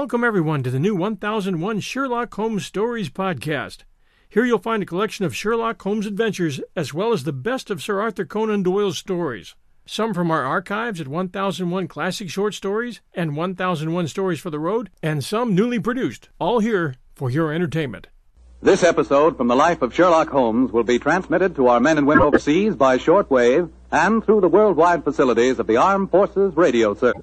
Welcome, everyone, to the new 1001 Sherlock Holmes Stories podcast. Here you'll find a collection of Sherlock Holmes adventures as well as the best of Sir Arthur Conan Doyle's stories. Some from our archives at 1001 Classic Short Stories and 1001 Stories for the Road, and some newly produced, all here for your entertainment. This episode from the life of Sherlock Holmes will be transmitted to our men and women overseas by shortwave and through the worldwide facilities of the Armed Forces Radio Service.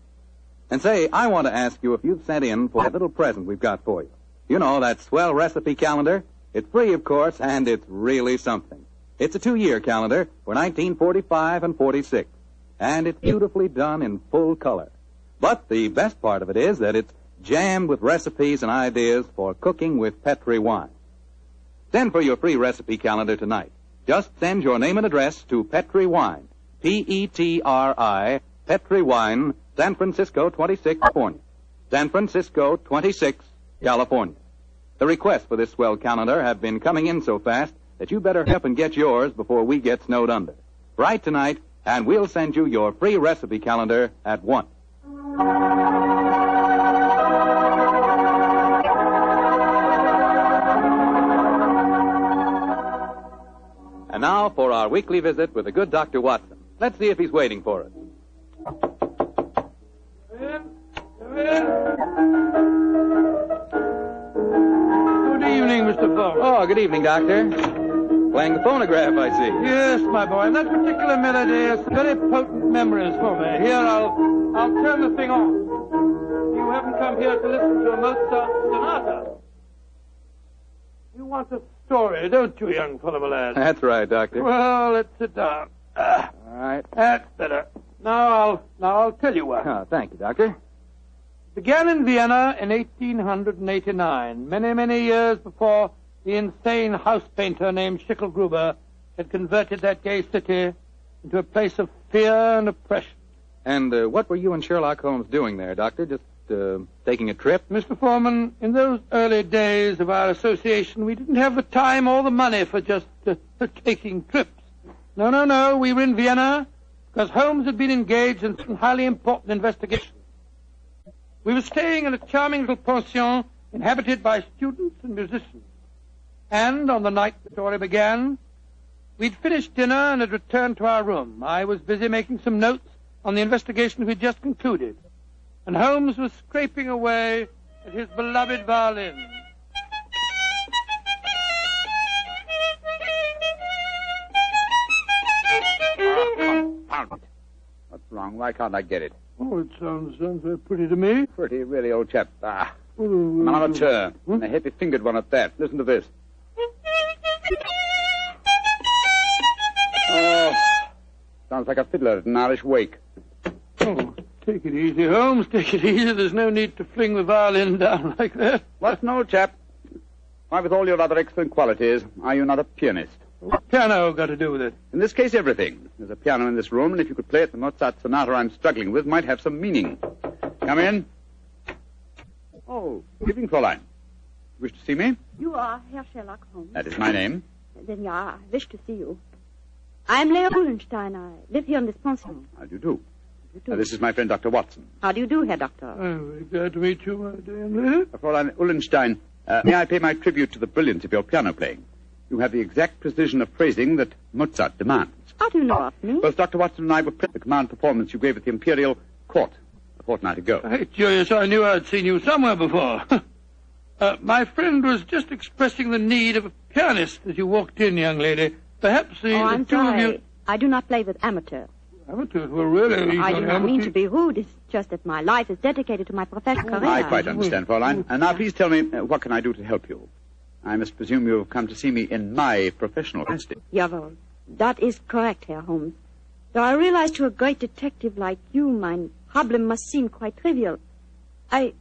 And say, I want to ask you if you've sent in for that little present we've got for you. You know, that swell recipe calendar? It's free, of course, and it's really something. It's a two-year calendar for 1945 and 46, and it's beautifully done in full color. But the best part of it is that it's jammed with recipes and ideas for cooking with Petri wine. Send for your free recipe calendar tonight. Just send your name and address to Petri Wine, P-E-T-R-I, Petri Wine, San Francisco 26, California. San Francisco 26, California. The requests for this swell calendar have been coming in so fast that you better help and get yours before we get snowed under. Write tonight, and we'll send you your free recipe calendar at once. And now for our weekly visit with the good Dr. Watson. Let's see if he's waiting for us. Good evening, Mr. Fogg. Oh, good evening, Doctor. Playing the phonograph, I see. Yes, my boy, and that particular melody has very potent memories for me. Here, I'll, I'll turn the thing on. You haven't come here to listen to a Mozart sonata. You want a story, don't you, young fellow, my lad? That's right, Doctor. Well, let's sit down. Ah, All right. that's better. Now I'll, now I'll tell you what. Oh, thank you, Doctor. It began in Vienna in 1889, many, many years before the insane house painter named Schickelgruber had converted that gay city into a place of fear and oppression. And uh, what were you and Sherlock Holmes doing there, Doctor? Just uh, taking a trip? Mr. Foreman, in those early days of our association, we didn't have the time or the money for just uh, taking trips. No, no, no. We were in Vienna because Holmes had been engaged in some highly important investigation. We were staying in a charming little pension inhabited by students and musicians. And on the night the story began, we'd finished dinner and had returned to our room. I was busy making some notes on the investigation we'd just concluded. And Holmes was scraping away at his beloved violin. Wrong? Why can't I get it? Oh, it sounds, sounds very pretty to me. Pretty, really, old chap. Ah, Well, an amateur. Hmm? And a heavy-fingered one at that. Listen to this. Oh, sounds like a fiddler at an Irish wake. Oh, take it easy, Holmes. Take it easy. There's no need to fling the violin down like that. What's an old chap? Why, with all your other excellent qualities, are you not a pianist? What's piano got to do with it? In this case, everything. There's a piano in this room, and if you could play it, the Mozart sonata I'm struggling with might have some meaning. Come in. Oh, good evening, Fräulein. Wish to see me? You are Herr Sherlock Holmes. That is my name. Then yeah, I wish to see you. I'm Leo Ullenstein. I live here in this pension. How do you do? You do. Now, this is my friend, Dr. Watson. How do you do, Herr Doctor? I'm very glad to meet you, my dear lady. Uh, Fräulein Ullenstein, uh, may I pay my tribute to the brilliance of your piano playing? You have the exact precision of phrasing that Mozart demands. How do you know of me? Both Dr. Watson and I were present at the command performance you gave at the Imperial Court a fortnight ago. Hey, curious, I knew I'd seen you somewhere before. uh, my friend was just expressing the need of a pianist as you walked in, young lady. Perhaps the, oh, the I'm two of sorry. you... I do not play with amateurs. Amateurs were really... I do not amateurs. mean to be rude. It's just that my life is dedicated to my professional career. I quite understand, Fräulein. And now please tell me, uh, what can I do to help you? I must presume you have come to see me in my professional capacity. Jawohl. That is correct, Herr Holmes. Though I realize to a great detective like you, my problem must seem quite trivial. I...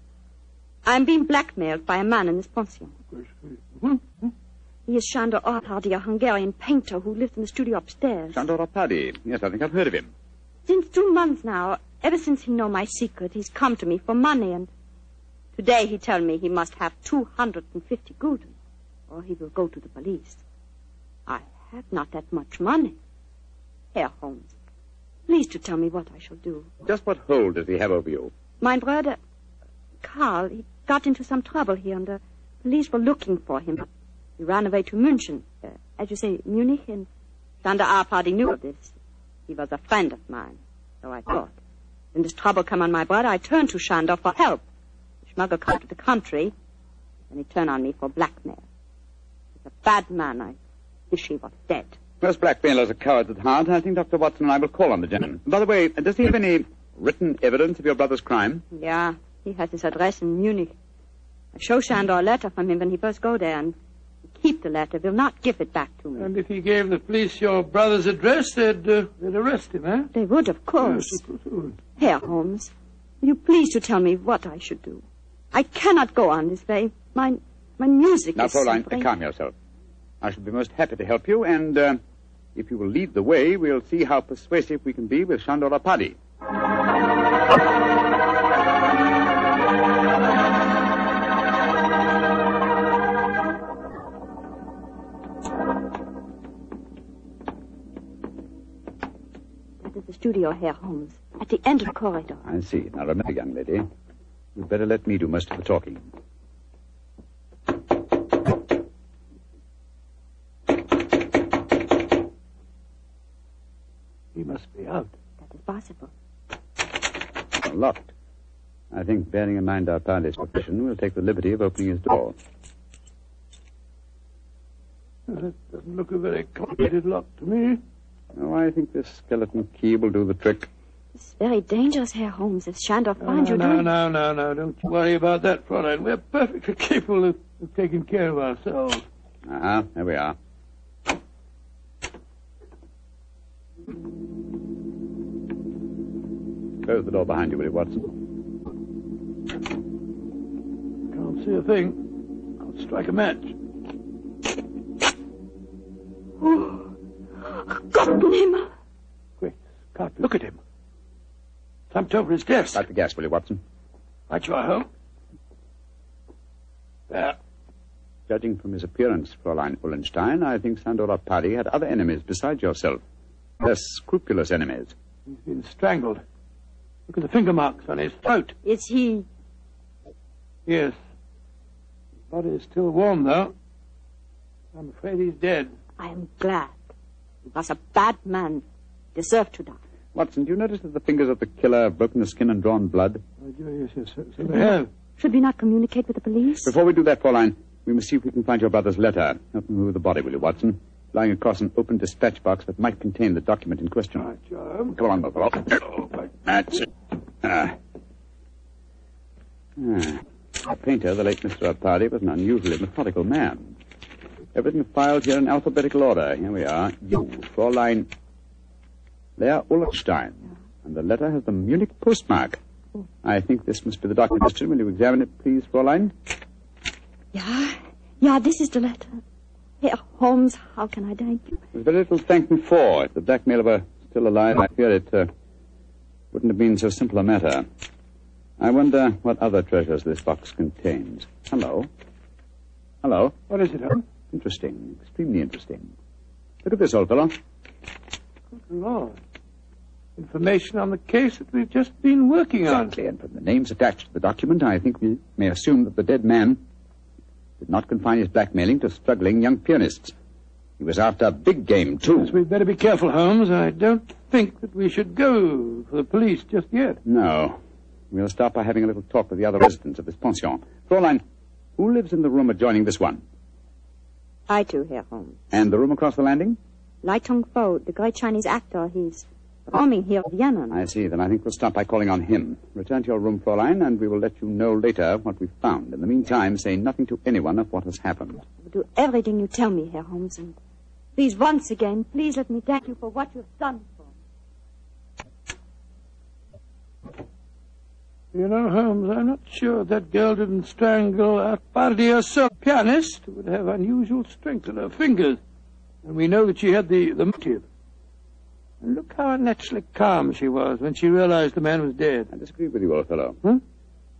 I'm being blackmailed by a man in this pension. Hmm? He is Shandor Arpady, a Hungarian painter who lives in the studio upstairs. Shandor Arpady. Yes, I think I've heard of him. Since two months now, ever since he know my secret, he's come to me for money, and today he tell me he must have 250 gulden, or he will go to the police. I have not that much money. Herr Holmes, please to tell me what I shall do. Just what hold does he have over you? My brother, Karl, he got into some trouble here, and the police were looking for him. He ran away to München, uh, as you say, Munich, and Shandor Arpady knew of this. He was a friend of mine, so I thought. When this trouble come on my brother, I turned to Shandor for help. The smuggle come to the country, and he turned on me for blackmail. He's a bad man. I wish he was dead. Most blackmailers are cowards at heart. I think Dr. Watson and I will call on the gentleman. By the way, does he have any written evidence of your brother's crime? Yeah, he has his address in Munich. I show Shandor a letter from him when he first go there, and keep the letter, will not give it back to me. And if he gave the police your brother's address, they'd, uh, they'd arrest him, eh? They would, of course. Yes, of course they. Herr Holmes, will you please to tell me what I should do? I cannot go on this way. My my music Now, is Fräulein, calm yourself. I shall be most happy to help you, and uh, if you will lead the way, we'll see how persuasive we can be with Shandor Arpady. That is the studio, Herr Holmes, at the end of the corridor. I see. Now, remember, young lady, you'd better let me do most of the talking. Locked. I think, bearing in mind our Arpady's position, we'll take the liberty of opening his door. That doesn't look a very complicated lock to me. Oh, I think this skeleton key will do the trick. It's very dangerous, Herr Holmes, if Shandor No, finds no, you no, doing... no, no, no. Don't worry about that, Fräulein. We're perfectly capable of, of taking care of ourselves. Ah, there we are. Close the door behind you, will you, Watson? Can't see a thing. I'll strike a match. Gott Himmel! Quick, Scott, look at him. Slumped over his desk. Light the gas, will you, Watson? Right you are, Holmes. There. Judging from his appearance, Fräulein Ullenstein, I think Sandor Arpady had other enemies besides yourself. Less scrupulous enemies. He's been strangled. Look at the finger marks on his throat. Is he... Yes. His body is still warm, though. I'm afraid he's dead. I am glad. He was a bad man. Deserved to die. Watson, do you notice that the fingers of the killer have broken the skin and drawn blood? Oh, dear, yes, yes, so, so they have. Should we not communicate with the police? Before we do that, Fräulein, we must see if we can find your brother's letter. Help me move the body, will you, Watson? Lying across an open dispatch box that might contain the document in question. Right, Joe. Come along, Buffalo. Oh, right. That's it. Ah. Ah. The painter, the late Mr. Arpady, was an unusually methodical man. Everything filed here in alphabetical order. Here we are. You, Fräulein Lea Ullenstein. And the letter has the Munich postmark. I think this must be the document. Will you examine it, please, Fräulein? Yeah, yeah, this is the letter. Herr Holmes, how can I thank you? There's very little to thank me for. If the blackmailer were still alive, I fear it uh, wouldn't have been so simple a matter. I wonder what other treasures this box contains. Hello. Hello. What is it, Holmes? Interesting. Extremely interesting. Look at this, old fellow. Good Lord. Information on the case that we've just been working on. Exactly. And from the names attached to the document, I think we may assume that the dead man did not confine his blackmailing to struggling young pianists. He was after big game, too. Yes, we'd better be careful, Holmes. I don't think that we should go for the police just yet. No. We'll start by having a little talk with the other residents of this pension. Fräulein, who lives in the room adjoining this one? I too, Herr Holmes. And the room across the landing? Lai Tung Fo, the great Chinese actor, he's performing here in Vienna. I see. Then I think we'll start by calling on him. Return to your room, Fräulein, and we will let you know later what we've found. In the meantime, say nothing to anyone of what has happened. I will do everything you tell me, Herr Holmes, and please, once again, please let me thank you for what you've done for me. You know, Holmes, I'm not sure that girl didn't strangle Arpady herself. Pianist would have unusual strength in her fingers. And we know that she had the, the motive. And look how unnaturally calm she was when she realized the man was dead. I disagree with you, old fellow. Huh? Hmm?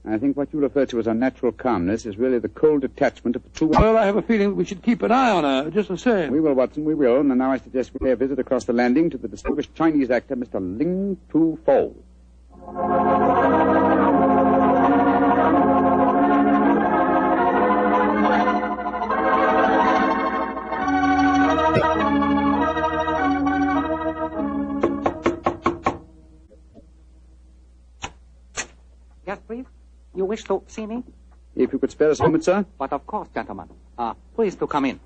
I think what you refer to as unnatural calmness is really the cold detachment of the true. Well, I have a feeling that we should keep an eye on her, just the same. We will, Watson, we will. And now I suggest we pay a visit across the landing to the distinguished Chinese actor, Mr. Lai Tung Fo. You wish to see me? If you could spare us a moment, sir. But of course, gentlemen. Uh, please to come in.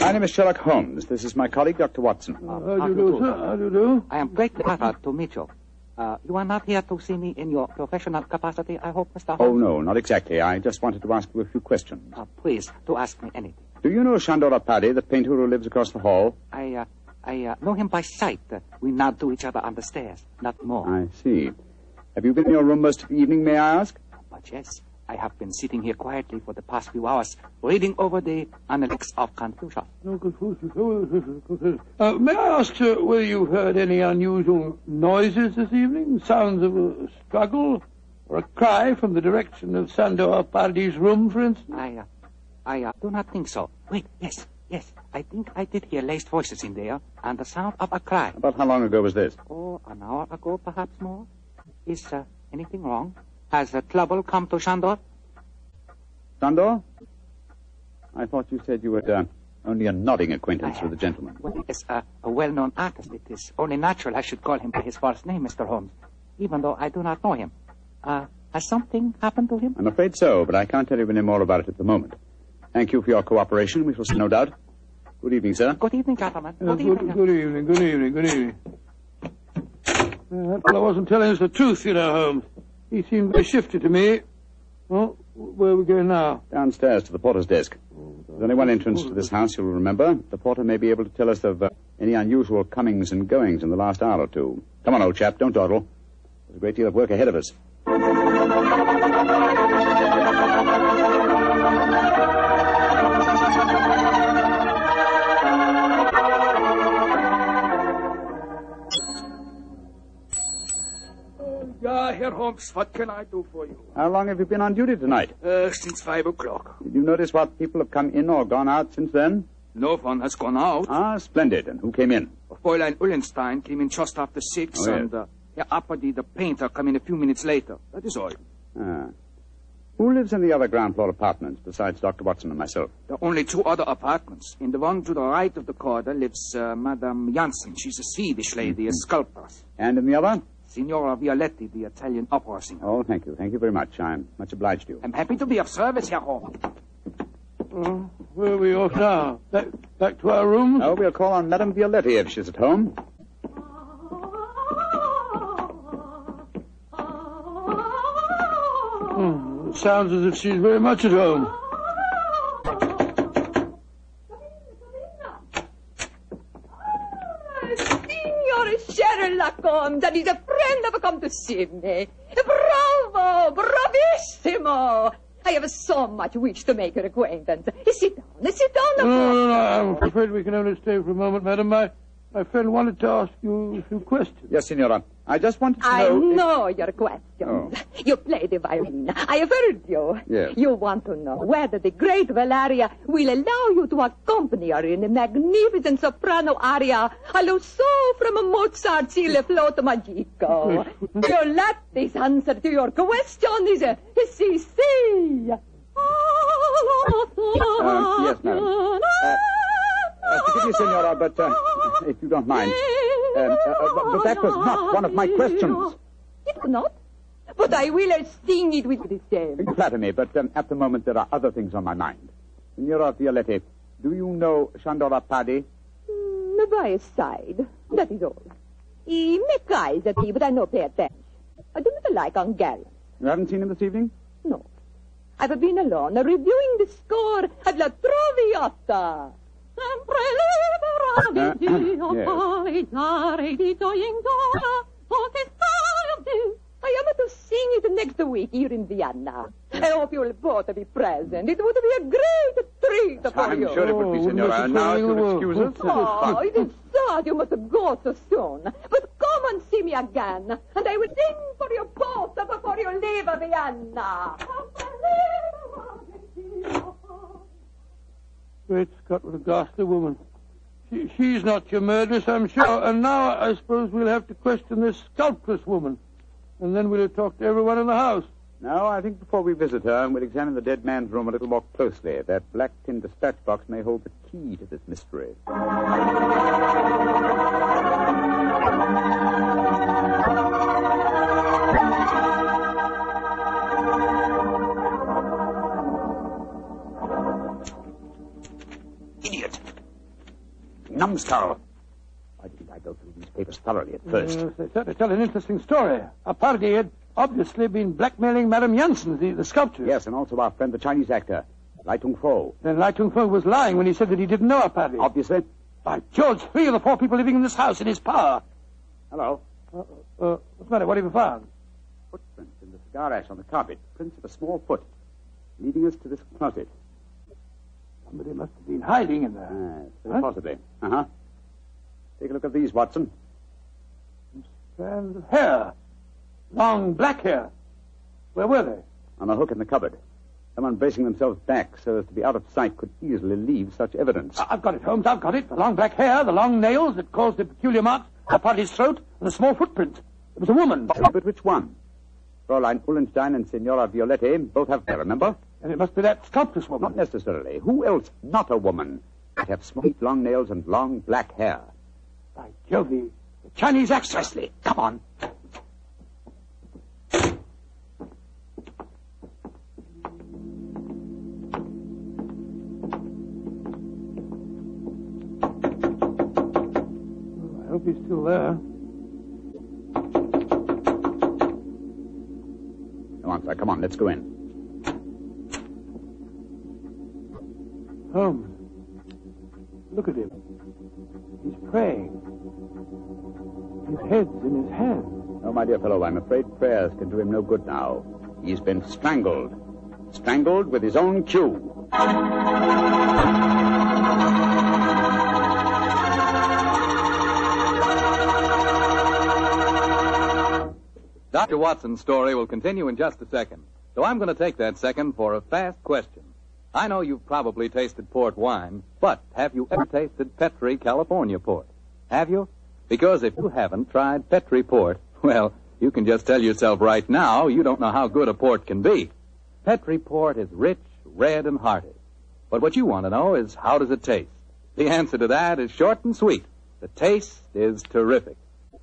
My name is Sherlock Holmes. This is my colleague, Dr. Watson. How do you do, sir? How do you do? I am greatly flattered to meet you. Uh, you are not here to see me in your professional capacity, I hope, Mr. Holmes? Oh, no, not exactly. I just wanted to ask you a few questions. Uh, please, to ask me anything. Do you know Shandor Arpady, the painter who lives across the hall? I, uh, I uh, know him by sight. Uh, we nod to each other on the stairs, not more. I see. Have you been in your room most of the evening, may I ask? But yes, I have been sitting here quietly for the past few hours, reading over the Analects of Confucius. No Confucius. Uh, may I ask, sir, whether you've heard any unusual noises this evening? Sounds of a struggle? Or a cry from the direction of Sandor Arpady's room, for instance? I, uh, I uh, do not think so. Wait, yes, yes. I think I did hear laced voices in there, and the sound of a cry. About how long ago was this? Oh, an hour ago, perhaps more. Is uh, anything wrong? Has the trouble come to Shandor? Shandor? I thought you said you were uh, only a nodding acquaintance with the gentleman. Well, he is uh, a well-known artist. It is only natural I should call him by his first name, Mr. Holmes, even though I do not know him. Uh, has something happened to him? I'm afraid so, but I can't tell you any more about it at the moment. Thank you for your cooperation. We shall see, no doubt. Good evening, sir. Good evening, gentlemen. Uh, Good good, evening. good evening, good evening, good evening. Uh, that fellow wasn't telling us the truth, you know, Holmes. He seemed very shifty to me. Well, where are we going now? Downstairs to the porter's desk. There's only one entrance to this house, you'll remember. The porter may be able to tell us of uh, any unusual comings and goings in the last hour or two. Come on, old chap, don't dawdle. There's a great deal of work ahead of us. Herr Holmes, what can I do for you? How long have you been on duty tonight? Uh, since five o'clock. Did you notice what people have come in or gone out since then? No one has gone out. Ah, splendid. And who came in? Fräulein Ullenstein came in just after six, Oh, yes. and uh, Herr Arpady, the painter, came in a few minutes later. That is all. Ah. Who lives in the other ground floor apartments besides Dr. Watson and myself? There are only two other apartments. In the one to the right of the corridor lives uh, Madame Janssen. She's a Swedish lady, a sculptor. And in the other? Signora Violetti, the Italian opera singer. Oh, thank you. Thank you very much. I'm much obliged to you. I'm happy to be of service, Herr Holmes. Uh, where are we off now? Back, back to our room? Oh, we'll call on Madame Violetti if she's at home. It sounds as if she's very much at home. Signor Sherlock Holmes, and he's a friend have come to see me. Bravo! Bravissimo! I have so much wish to make your acquaintance. Sit down, sit down. No, no, no, no, I'm afraid we can only stay for a moment, madam. My, my friend wanted to ask you a few questions. Yes, Signora. I just wanted to I know. if- know your questions. You play the violin. I have heard you. Yes. You want to know whether the great Valeria will allow you to accompany her in a magnificent soprano aria allo so from Mozart's Il Flauto Magico. your latest answer to your question is uh, si, si. Uh, yes, madam. Uh, forgive me, Signora, but uh, if you don't mind. Um, uh, uh, but, but that was not one of my questions. It's not. But I will sting it with the same. Flatter me, but um, at the moment there are other things on my mind. Signora Violetti, do you know Shandor Arpady? Mm, by his side. That is all. He make eyes at me, but I no pay attention. I do not like Hungarian. You haven't seen him this evening? No. I've been alone, reviewing the score of La Traviata. Sempre di Dio, yes. di gioia in gioia, potestare Dio, I am to sing it next week here in Vienna. I hope you'll both be present. It would be a great treat for you. I'm you. sure it would be, Oh, Senora. Mrs. Now, if you'll excuse oh, us. Oh, oh. oh, it is sad you must go so soon. But come and see me again, and I will sing for you both before you leave Vienna. Great Scott, what a ghastly woman. She, she's not your murderess, I'm sure. And now I suppose we'll have to question this sculptress woman. And then we'll talk to everyone in the house. No, I think before we visit her, we'll examine the dead man's room a little more closely. That black tin dispatch box may hold the key to this mystery. Numbskull! Why didn't I go through these papers thoroughly at first? Yes, they certainly tell an interesting story. Arpady had obviously been blackmailing Madame Janssen, the, the sculptor. Yes, and also our friend, the Chinese actor, Lai Tung Fo. Then Lai Tung Fo was lying when he said that he didn't know Arpady. Obviously. By George, three of the four people living in this house in his power. Hello. Uh, uh, what's the matter? What have you found? Footprints in the cigar ash on the carpet. Prints of a small foot. Leading us to this closet. Somebody must have been hiding in there. Possibly. Uh-huh. Take a look at these, Watson. Strands of hair. Long black hair. Where were they? On a hook in the cupboard. Someone bracing themselves back so as to be out of sight could easily leave such evidence. I've got it, Holmes. I've got it. The long black hair, the long nails that caused the peculiar marks upon his throat, and the small footprint. It was a woman. But which one? Fräulein Ullenstein and Signora Violetti both have hair, remember? And it must be that sculptress woman. Not necessarily. Who else, not a woman, might have smooth, long nails and long black hair? By Jove, the Chinese actress. Precisely. Come on. Oh, I hope he's still there. Come on, sir. Come on. Let's go in. Holmes. Look at him. He's praying. His head's in his hands. No, my dear fellow, I'm afraid prayers can do him no good now. He's been strangled. Strangled with his own cue. Dr. Watson's story will continue in just a second. So I'm going to take that second for a fast question. I know you've probably tasted port wine, but have you ever tasted Petri California port? Have you? Because if you haven't tried Petri port, well, you can just tell yourself right now you don't know how good a port can be. Petri port is rich, red, and hearty. But what you want to know is how does it taste? The answer to that is short and sweet. The taste is terrific.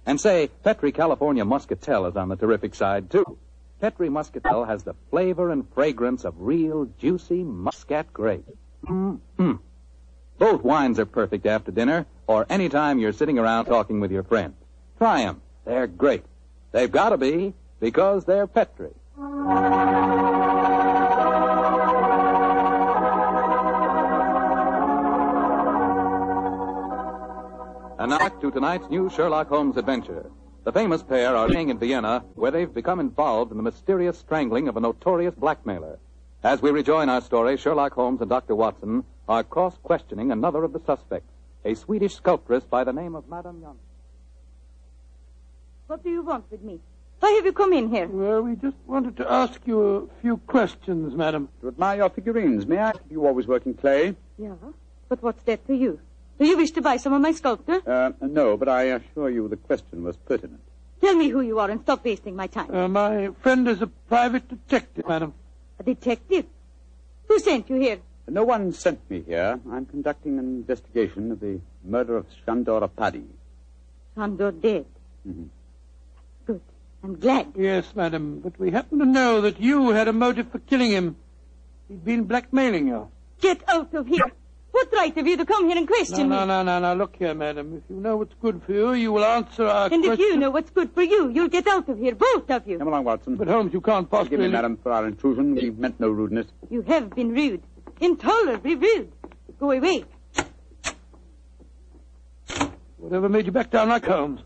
And say, Petri California Muscatel is on the terrific side, too. Petri Muscatel has the flavor and fragrance of real juicy muscat grape. Mm-hmm. Both wines are perfect after dinner or any time you're sitting around talking with your friends. Try 'em. They're great. They've got to be because they're Petri. And now to tonight's new Sherlock Holmes adventure. The famous pair are staying in Vienna, where they've become involved in the mysterious strangling of a notorious blackmailer. As we rejoin our story, Sherlock Holmes and Dr. Watson are cross-questioning another of the suspects, a Swedish sculptress by the name of Madame Janssen. What do you want with me? Why have you come in here? Well, we just wanted to ask you a few questions, madam. To admire your figurines, may I? You always work in clay? Yeah, but what's that to you? Do you wish to buy some of my sculpture? Uh, no, but I assure you the question was pertinent. Tell me who you are and stop wasting my time. Uh, my friend is a private detective, madam. A detective? Who sent you here? No one sent me here. I'm conducting an investigation of the murder of Shandor Arpady. Sandor dead. Mhm. Good. I'm glad. Yes, madam, but we happen to know that you had a motive for killing him. He'd been blackmailing you. Get out of here. What right have you to come here and question no, me? no, no, no. No. Look here, madam. If you know what's good for you, you will answer our And question. if you know what's good for you, you'll get out of here, both of you. Come along, Watson. But Holmes, you can't possibly. Forgive me, madam, for our intrusion. We meant no rudeness. You have been rude. Intolerably rude. Go away. Whatever made you back down like Holmes?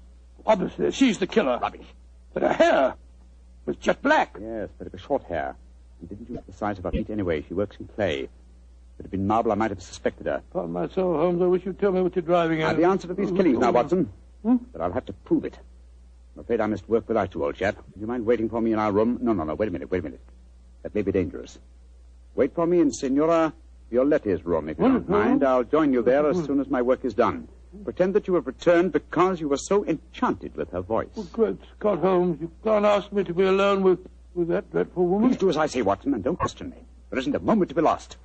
Obviously, she's the killer. Rubbish. But her hair. was jet black. Yes, but it was short hair. And didn't use the size of her feet anyway. She works in clay. If it had been marble, I might have suspected her. Upon my soul, Holmes, I wish you'd tell me what you're driving at. the answer to these killings now, Watson. Hmm? But I'll have to prove it. I'm afraid I must work without you, old chap. Would you mind waiting for me in our room? No, no, no. Wait a minute, wait a minute. That may be dangerous. Wait for me in Signora Violetti's room, if you don't Mhm. mind. I'll join you there as soon as my work is done. Pretend that you have returned because you were so enchanted with her voice. Oh, great Scott Holmes, you can't ask me to be alone with, with that dreadful woman. Please do as I say, Watson, and don't question me. There isn't a moment to be lost.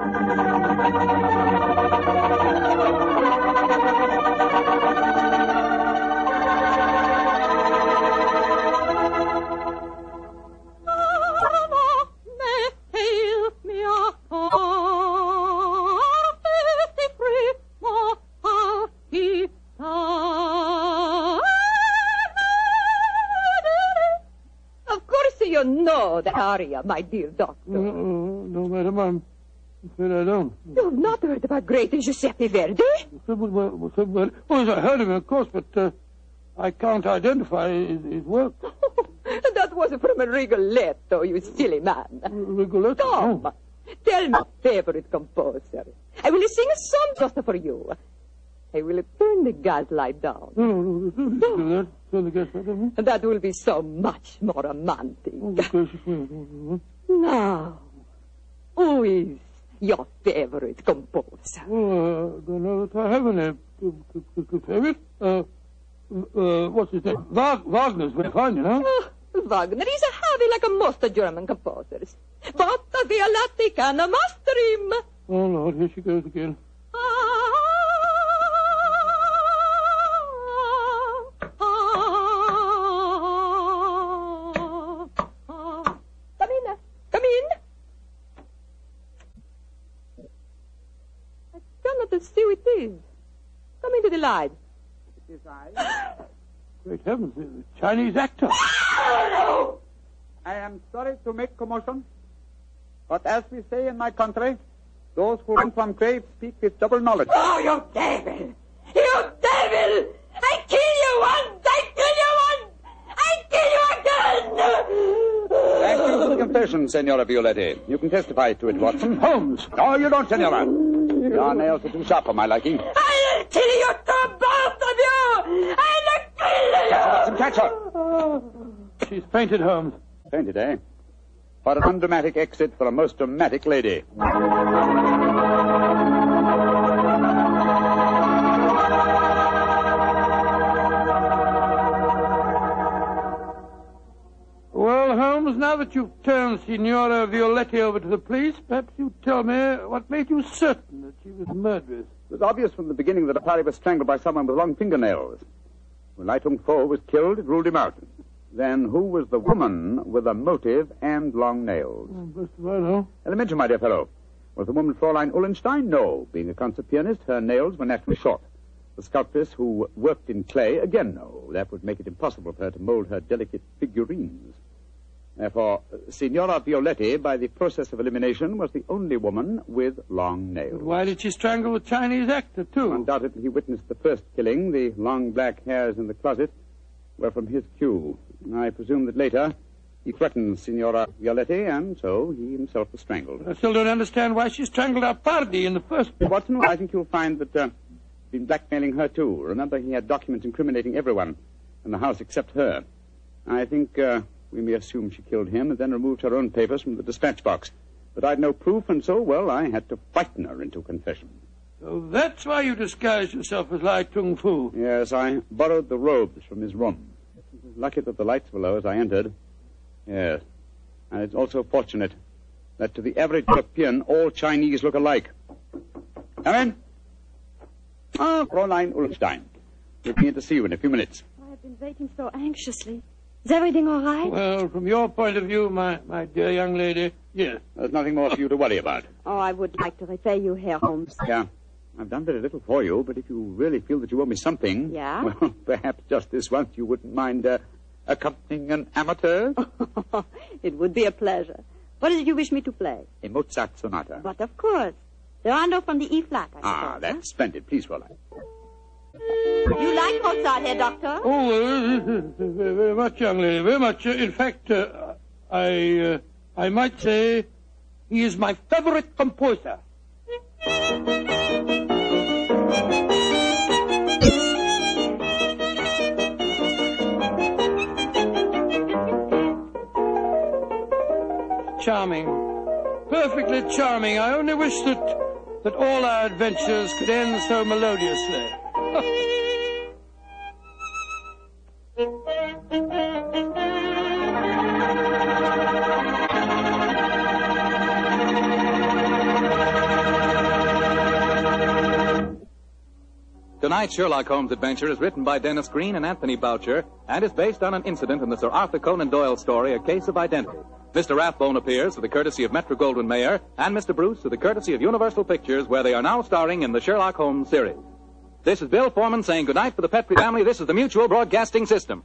Know the aria, my dear doctor. No, no, madam, I'm afraid I don't. You've not heard about great Giuseppe Verdi? Well, well, well, yes, I heard of him, of course, but uh, I can't identify his, his work. that was from a Rigoletto, you silly man. Rigoletto? Come, tell my favorite composer. I will sing a song just for you. I will turn the gas light down. No, no, no, do that. Turn the gas light on. That will be so much more romantic. Oh. Now, who is your favorite composer? Oh, I don't know that I have any uh, uh, favorite. Uh, uh, what's his name? Wag- Wagner's very fine, you know. Oh, Wagner is a heavy like most German composers. But the Violetti can master him. Oh, Lord, here she goes again. Come into the light. Great heavens, a Chinese actor. I am sorry to make commotion, but as we say in my country, those who run from graves speak with double knowledge. Oh, you devil! You devil! I kill you once! I kill you once! I kill you again! Thank you for the confession, Senora Violetti. You can testify to it, Watson. Holmes! No, you don't, Senora. Your nails are too sharp for my liking. I'll kill you two, both of you! I'll kill you! Watson, catch her. She's fainted, Holmes. Fainted, eh? What an undramatic exit for a most dramatic lady. Well, Holmes, now that you've turned Signora Violetti over to the police, perhaps you tell me what made you certain that she was murderous. It was obvious from the beginning that Arpady was strangled by someone with long fingernails. When Lai Tung Fo was killed, it ruled him out. Then who was the woman with a motive and long nails? Oh, of all. Elementary, my dear fellow. Was the woman Fräulein Ullenstein? No. Being a concert pianist, her nails were naturally short. The sculptress who worked in clay? Again, no. That would make it impossible for her to mold her delicate figurines. Therefore, Signora Violetti, by the process of elimination, was the only woman with long nails. Why did she strangle the Chinese actor, too? Undoubtedly, he witnessed the first killing. The long black hairs in the closet were from his cue. I presume that later he threatened Signora Violetti, and so he himself was strangled. I still don't understand why she strangled Arpady in the first place. Watson, I think you'll find that uh, he's been blackmailing her too. Remember, he had documents incriminating everyone in the house except her. I think uh, we may assume she killed him and then removed her own papers from the dispatch box. But I'd no proof, and so, well, I had to frighten her into confession. So that's why you disguised yourself as Lai Tung Fo. Yes, I borrowed the robes from his room. It was lucky that the lights were low as I entered. Yes. And it's also fortunate that to the average European, all Chinese look alike. Come in. Ah, Fräulein Ullenstein. We'll be in to see you in a few minutes. I have been waiting so anxiously. Is everything all right? Well, from your point of view, my, my dear young lady, yes. There's nothing more for you to worry about. Oh, I would like to repay you, Herr Holmes. Yeah. I've done very little for you, but if you really feel that you owe me something, Yeah? well, perhaps just this once you wouldn't mind uh, accompanying an amateur. it would be a pleasure. What did you wish me to play? a Mozart sonata. But of course. The rondo from the E flat, I suppose. Ah, that's splendid. Please, Fräulein. You like Mozart, Herr Doctor? Oh, uh, very, very much, young lady, very much. In fact, uh, I, uh, I might say he is my favorite composer. Charming. Perfectly charming. I only wish that, that all our adventures could end so melodiously. Tonight's Sherlock Holmes adventure is written by Denis Green and Anthony Boucher and is based on an incident in the Sir Arthur Conan Doyle story, A Case of Identity. Mr. Rathbone appears for the courtesy of Metro Goldwyn Mayer and Mr. Bruce for the courtesy of Universal Pictures, where they are now starring in the Sherlock Holmes series. This is Bill Foreman saying goodnight for the Petri family. This is the Mutual Broadcasting System.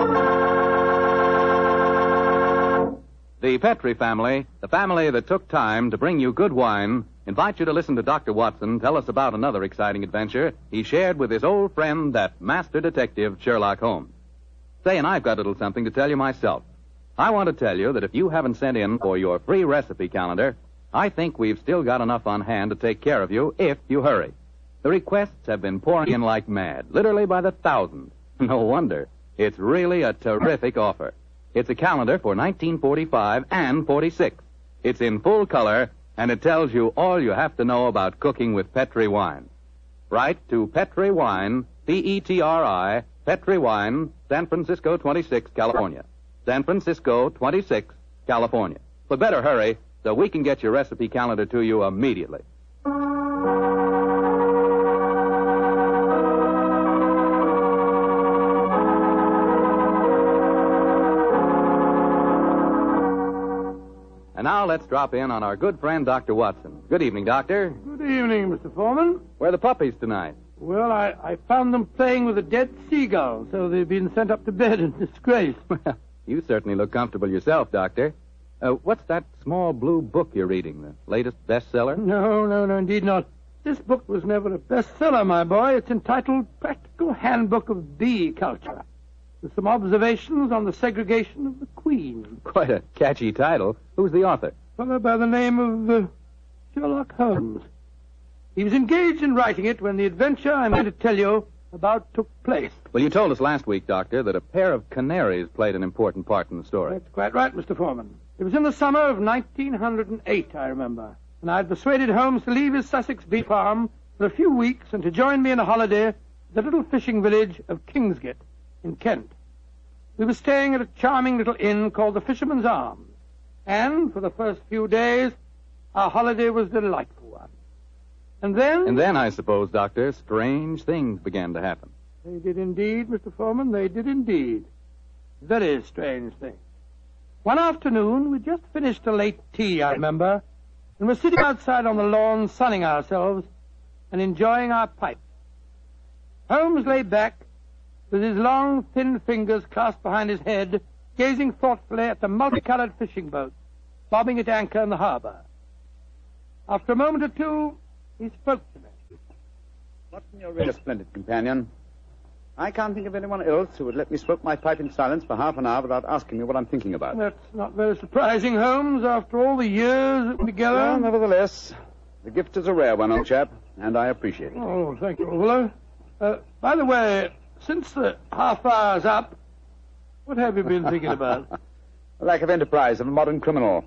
The Petri family, the family that took time to bring you good wine, invite you to listen to Dr. Watson tell us about another exciting adventure he shared with his old friend, that master detective, Sherlock Holmes. Say, and I've got a little something to tell you myself. I want to tell you that if you haven't sent in for your free recipe calendar, I think we've still got enough on hand to take care of you if you hurry. The requests have been pouring in like mad, literally by the thousands. No wonder. It's really a terrific offer. It's a calendar for 1945 and 46. It's in full color, and it tells you all you have to know about cooking with Petri wine. Write to Petri Wine, P-E-T-R-I, Petri Wine, San Francisco 26, California. San Francisco 26, California. But better hurry so we can get your recipe calendar to you immediately. And now let's drop in on our good friend, Dr. Watson. Good evening, Doctor. Good evening, Mr. Foreman. Where are the puppies tonight? Well, I, I found them playing with a dead seagull, so they've been sent up to bed in disgrace. Well, you certainly look comfortable yourself, Doctor. Uh, what's that small blue book you're reading? The latest bestseller? No, no, no, indeed not. This book was never a bestseller, my boy. It's entitled Practical Handbook of Bee Culture, with some observations on the segregation of the queen. Quite a catchy title. Who's the author? A fellow by the name of uh, Sherlock Holmes. He was engaged in writing it when the adventure I'm going to tell you about took place. Well, you told us last week, Doctor, that a pair of canaries played an important part in the story. That's quite right, Mr. Foreman. It was in the summer of 1908, I remember, and I had persuaded Holmes to leave his Sussex bee farm for a few weeks and to join me in a holiday at the little fishing village of Kingsgate in Kent. We were staying at a charming little inn called the Fisherman's Arms, and for the first few days, our holiday was a delightful one. And then... And then, I suppose, Doctor, strange things began to happen. They did indeed, Mr. Foreman. They did indeed. Very strange things. One afternoon, we'd just finished a late tea, I remember, and were sitting outside on the lawn sunning ourselves and enjoying our pipes. Holmes lay back with his long, thin fingers clasped behind his head, gazing thoughtfully at the multicolored fishing boats bobbing at anchor in the harbor. After a moment or two, he spoke to me. Watson, you're really a splendid companion. I can't think of anyone else who would let me smoke my pipe in silence for half an hour without asking me what I'm thinking about. That's not very surprising, Holmes, after all the years that we're together. Well, nevertheless, the gift is a rare one, old chap, and I appreciate it. Oh, thank you, old fellow. Uh, by the way, since the half hour's up, what have you been thinking about? Lack of enterprise of a modern criminal.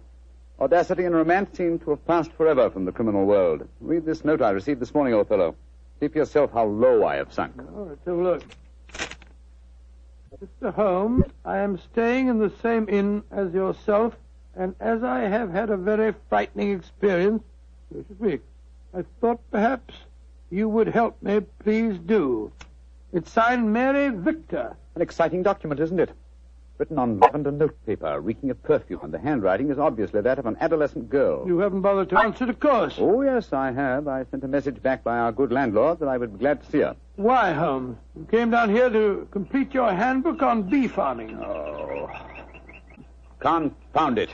Audacity and romance seem to have passed forever from the criminal world. Read this note I received this morning, old fellow. See for yourself how low I have sunk. All right, a look. Mr. Holmes, I am staying in the same inn as yourself, and as I have had a very frightening experience this week, I thought perhaps you would help me. Please do. It's signed Mary Victor. An exciting document, isn't it? Written on lavender notepaper, reeking of perfume, and the handwriting is obviously that of an adolescent girl. You haven't bothered to answer the course. Oh, yes, I have. I sent a message back by our good landlord that I would be glad to see her. Why, Holmes? You came down here to complete your handbook on bee farming. Oh. Confound it.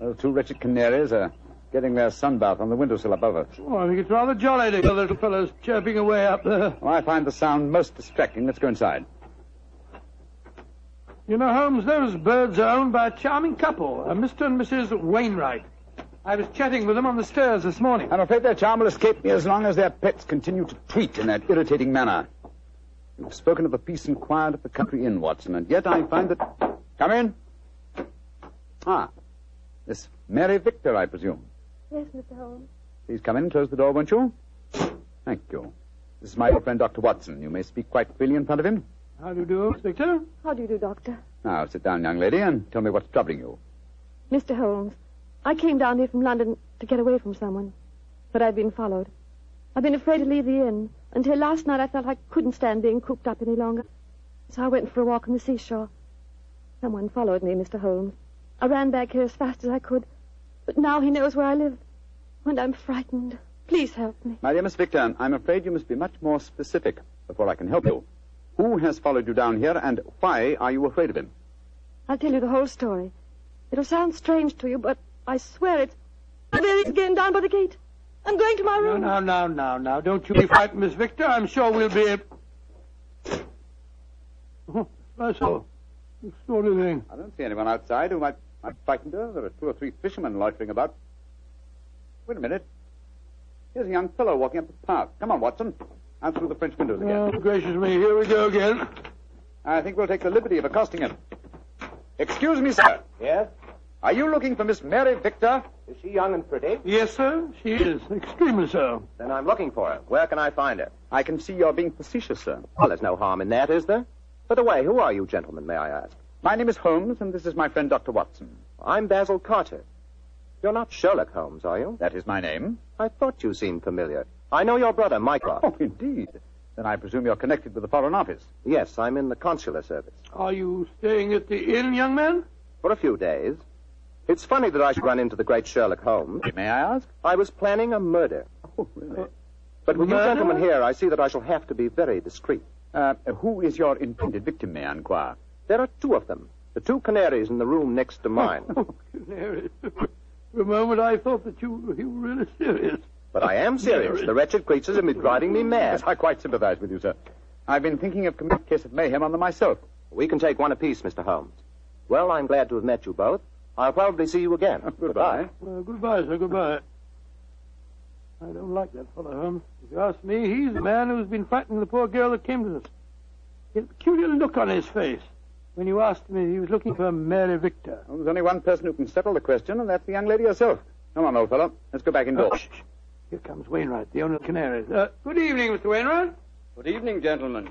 Those two wretched canaries are getting their sunbath on the windowsill above us. Oh, I think it's rather jolly to hear the little fellows chirping away up there. Oh, I find the sound most distracting. Let's go inside. You know, Holmes, those birds are owned by a charming couple, a Mr. and Mrs. Wainwright. I was chatting with them on the stairs this morning. I'm afraid their charm will escape me as long as their pets continue to tweet in that irritating manner. You've spoken of the peace and quiet of the country inn, Watson, and yet I find that. Come in. Ah, this Mary Victor, I presume. Yes, Mr. Holmes. Please come in. Close the door, won't you? Thank you. This is my old friend, Dr. Watson. You may speak quite freely in front of him. How do you do, Miss Victor? How do you do, Doctor? Now, sit down, young lady, and tell me what's troubling you. Mr. Holmes, I came down here from London to get away from someone, but I've been followed. I've been afraid to leave the inn. Until last night, I felt I couldn't stand being cooped up any longer. So I went for a walk on the seashore. Someone followed me, Mr. Holmes. I ran back here as fast as I could, but now he knows where I live, and I'm frightened. Please help me. My dear Miss Victor, I'm afraid you must be much more specific before I can help you. Who has followed you down here, and why are you afraid of him? I'll tell you the whole story. It'll sound strange to you, but I swear it's. There he is again down by the gate. I'm going to my No, room. now, now, now, now. Don't you be frightened, Miss Victor. I'm sure we'll be able... Oh, that's all. Extraordinary thing. I don't see anyone outside who might, might frighten her. There are two or three fishermen loitering about. Wait a minute. Here's a young fellow walking up the path. Come on, Watson. Out through the French windows again. Oh, gracious me. Here we go again. I think we'll take the liberty of accosting him. Excuse me, sir. Yes? Are you looking for Miss Mary Victor? Is she young and pretty? Yes, sir. She is. Extremely so. Then I'm looking for her. Where can I find her? I can see you're being facetious, sir. Well, there's no harm in that, is there? By the way, who are you gentlemen, may I ask? My name is Holmes, and this is my friend Dr. Watson. I'm Basil Carter. You're not Sherlock Holmes, are you? That is my name. I thought you seemed familiar. I know your brother, Mycroft. Oh, indeed. Then I presume you're connected with the Foreign Office. Yes, I'm in the consular service. Are you staying at the inn, young man? For a few days. It's funny that I should run into the great Sherlock Holmes. May I ask? I was planning a murder. Oh, really? But with you gentlemen here, I see that I shall have to be very discreet. Uh, who is your intended victim, may I inquire? There are two of them. The two canaries in the room next to mine. Oh, canary. For a moment, I thought that you, you were really serious. But I am serious. The wretched creatures have been driving me mad. Yes, I quite sympathize with you, sir. I've been thinking of committing a case of mayhem on them myself. We can take one apiece, Mr. Holmes. Well, I'm glad to have met you both. I'll probably see you again. Goodbye. Well, goodbye, sir. Goodbye. I don't like that fellow, Holmes. If you ask me, he's the man who's been frightening the poor girl that came to us. He had a peculiar look on his face when you asked me he was looking for Mary Victor. Well, there's only one person who can settle the question, and that's the young lady herself. Come on, old fellow. Let's go back Oh, indoors. shh, shh. Here comes Wainwright, the owner of the Canaries. Uh, good evening, Mr. Wainwright. Good evening, gentlemen.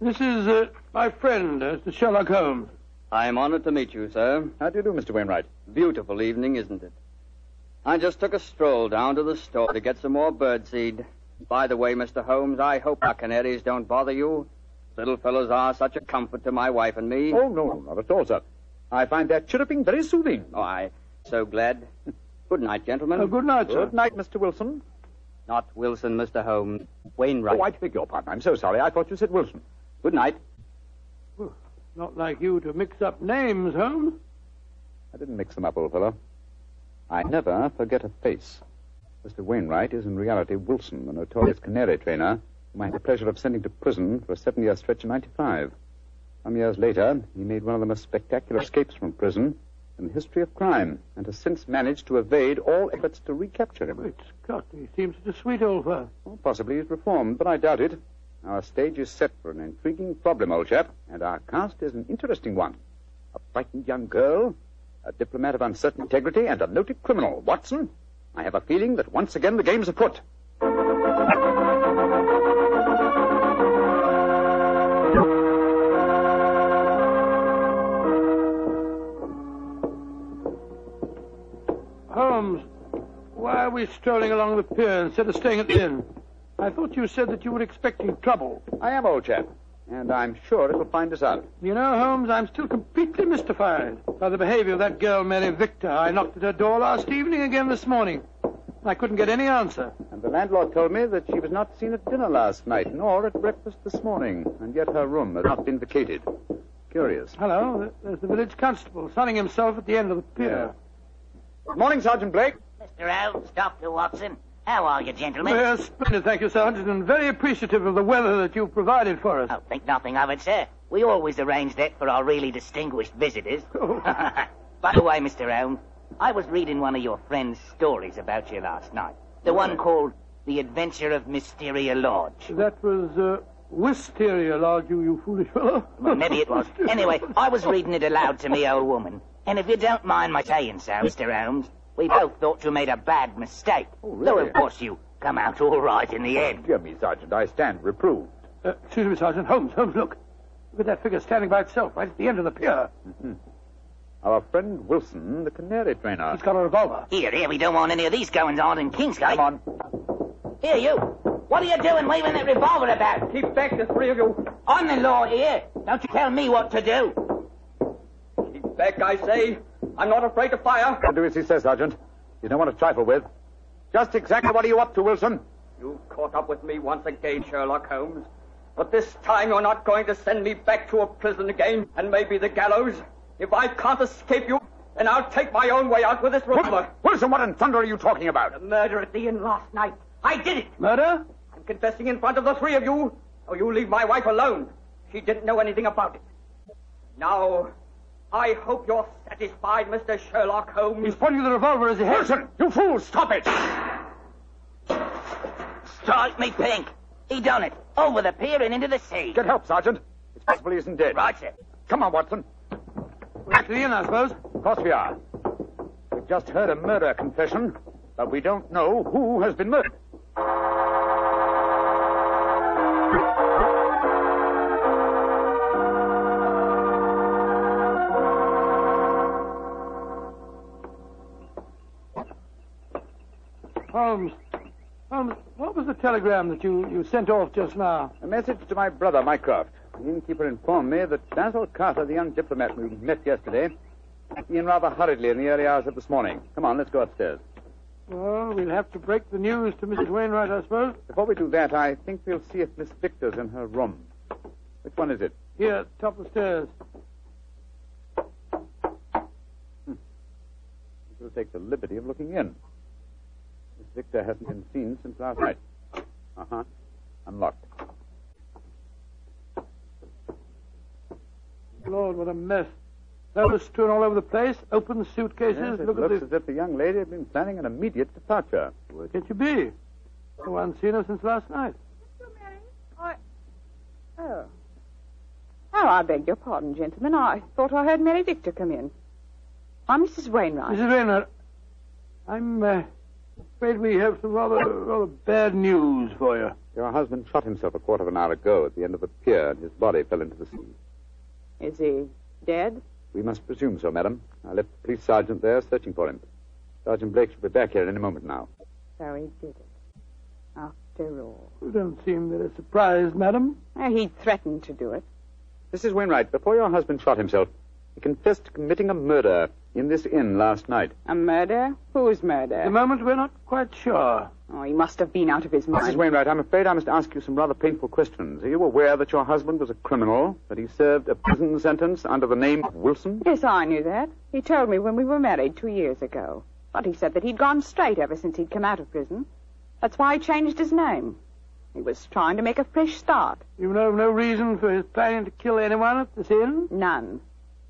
This is uh, my friend, uh, Mr. Sherlock Holmes. I am honored to meet you, sir. How do you do, Mr. Wainwright? Beautiful evening, isn't it? I just took a stroll down to the store to get some more birdseed. By the way, Mr. Holmes, I hope our canaries don't bother you. Little fellows are such a comfort to my wife and me. Oh, no, no, not at all, sir. I find their chirruping very soothing. Oh, I so glad. Good night, gentlemen. Uh, good night, sir. Good night, Mr. Wilson. Not Wilson, Mr. Holmes. Wainwright. Oh, I beg your pardon. I'm so sorry. I thought you said Wilson. Good night. Not like you to mix up names, Holmes. I didn't mix them up, old fellow. I never forget a face. Mr. Wainwright is in reality Wilson, the notorious canary trainer whom I had the pleasure of sending to prison for a seven-year stretch in 95. Some years later, he made one of the most spectacular escapes from prison in the history of crime, and has since managed to evade all efforts to recapture him. Great Scott, he seems such a sweet old fellow. Well, possibly he's reformed, but I doubt it. Our stage is set for an intriguing problem, old chap, and our cast is an interesting one. A frightened young girl, a diplomat of uncertain integrity, and a noted criminal. Watson, I have a feeling that once again the game's afoot. Holmes, why are we strolling along the pier instead of staying at the inn? I thought you said that you were expecting trouble. I am, old chap. and I'm sure it'll find us out. You know, Holmes, I'm still completely mystified by the behavior of that girl, Mary Victor. I knocked at her door last evening again this morning. I couldn't get any answer. And the landlord told me that she was not seen at dinner last night, nor at breakfast this morning, and yet her room has not been vacated. Curious. Hello, there's the village constable sunning himself at the end of the pier. Good morning, Sergeant Blake. Mr. Holmes, Dr. Watson. How are you, gentlemen? Yes, splendid, thank you, Sergeant, and very appreciative of the weather that you've provided for us. Oh, think nothing of it, sir. We always arrange that for our really distinguished visitors. Oh. By the way, Mr. Holmes, I was reading one of your friend's stories about you last night. The one called The Adventure of Mysteria Lodge. That was uh, Wisteria Lodge, you, you foolish fellow. Well, maybe it was. Anyway, I was reading it aloud to me old woman. And if you don't mind my saying so, Mr. Holmes, we both thought you made a bad mistake. Oh, really? Though, of course, you come out all right in the end. Dear me, Sergeant, I stand reproved. Uh, excuse me, Sergeant. Holmes, Holmes, look. Look at that figure standing by itself right at the end of the pier. Mm-hmm. Our friend Wilson, the canary trainer. He's got a revolver. Here, here, we don't want any of these goings on in Kingsgate. Come on. Here, you. What are you doing waving that revolver about? Keep back, the three of you. I'm the law here. Don't you tell me what to do. Keep back, I say. I'm not afraid to fire. I'll do as he says, Sergeant. You don't want to trifle with. Just exactly what are you up to, Wilson? You've caught up with me once again, Sherlock Holmes. But this time you're not going to send me back to a prison again, and maybe the gallows. If I can't escape you, then I'll take my own way out with this revolver. Wilson, what in thunder are you talking about? The murder at the inn last night. I did it. Murder? I'm confessing in front of the three of you. So you leave my wife alone. She didn't know anything about it. Now, I hope you're satisfied, Mr. Sherlock Holmes. He's pointing the revolver as he heads. Wilson, you fool, stop it! Strike me pink. He done it. Over the pier and into the sea. Get help, Sergeant. It's possible he isn't dead. Right, sir. Come on, Watson. Back to the inn, I suppose. Of course we are. We've just heard a murder confession, but we don't know who has been murdered. Holmes. Holmes, what was the telegram that you, you sent off just now? A message to my brother, Mycroft. The innkeeper informed me that Basil Carter, the young diplomat we met yesterday, the inn rather hurriedly in the early hours of this morning. Come on, let's go upstairs. Well, we'll have to break the news to Mrs. Wainwright, I suppose. Before we do that, I think we'll see if Miss Victor's in her room. Which one is it? Here, top of the stairs. Hmm. We'll take the liberty of looking in. Miss Victor hasn't been seen since last night. Uh-huh. Unlocked. Lord, what a mess. Clothes strewn all over the place, open suitcases. Yes, it Look looks at as if the young lady had been planning an immediate departure. Where can she be? No one's seen her since last night. Mr. Mary, I... Oh. Oh, I beg your pardon, gentlemen. I thought I heard Mary Victor come in. I'm Mrs. Wainwright. Mrs. Wainwright, I'm uh, afraid we have some rather, rather bad news for you. Your husband shot himself a quarter of an hour ago at the end of the pier, and his body fell into the sea. Is he dead? We must presume so, madam. I left the police sergeant there searching for him. Sergeant Blake should be back here any moment now. So he did it. After all. You don't seem very surprised, madam. He threatened to do it. Mrs. Wainwright, before your husband shot himself, he confessed to committing a murder in this inn last night. A murder? Whose murder? At the moment, we're not quite sure. Oh, he must have been out of his mind. Mrs. Wainwright, I'm afraid I must ask you some rather painful questions. Are you aware that your husband was a criminal, that he served a prison sentence under the name of Wilson? Yes, I knew that. He told me when we were married two years ago. But he said that he'd gone straight ever since he'd come out of prison. That's why he changed his name. He was trying to make a fresh start. You know of no reason for his planning to kill anyone at this inn? None.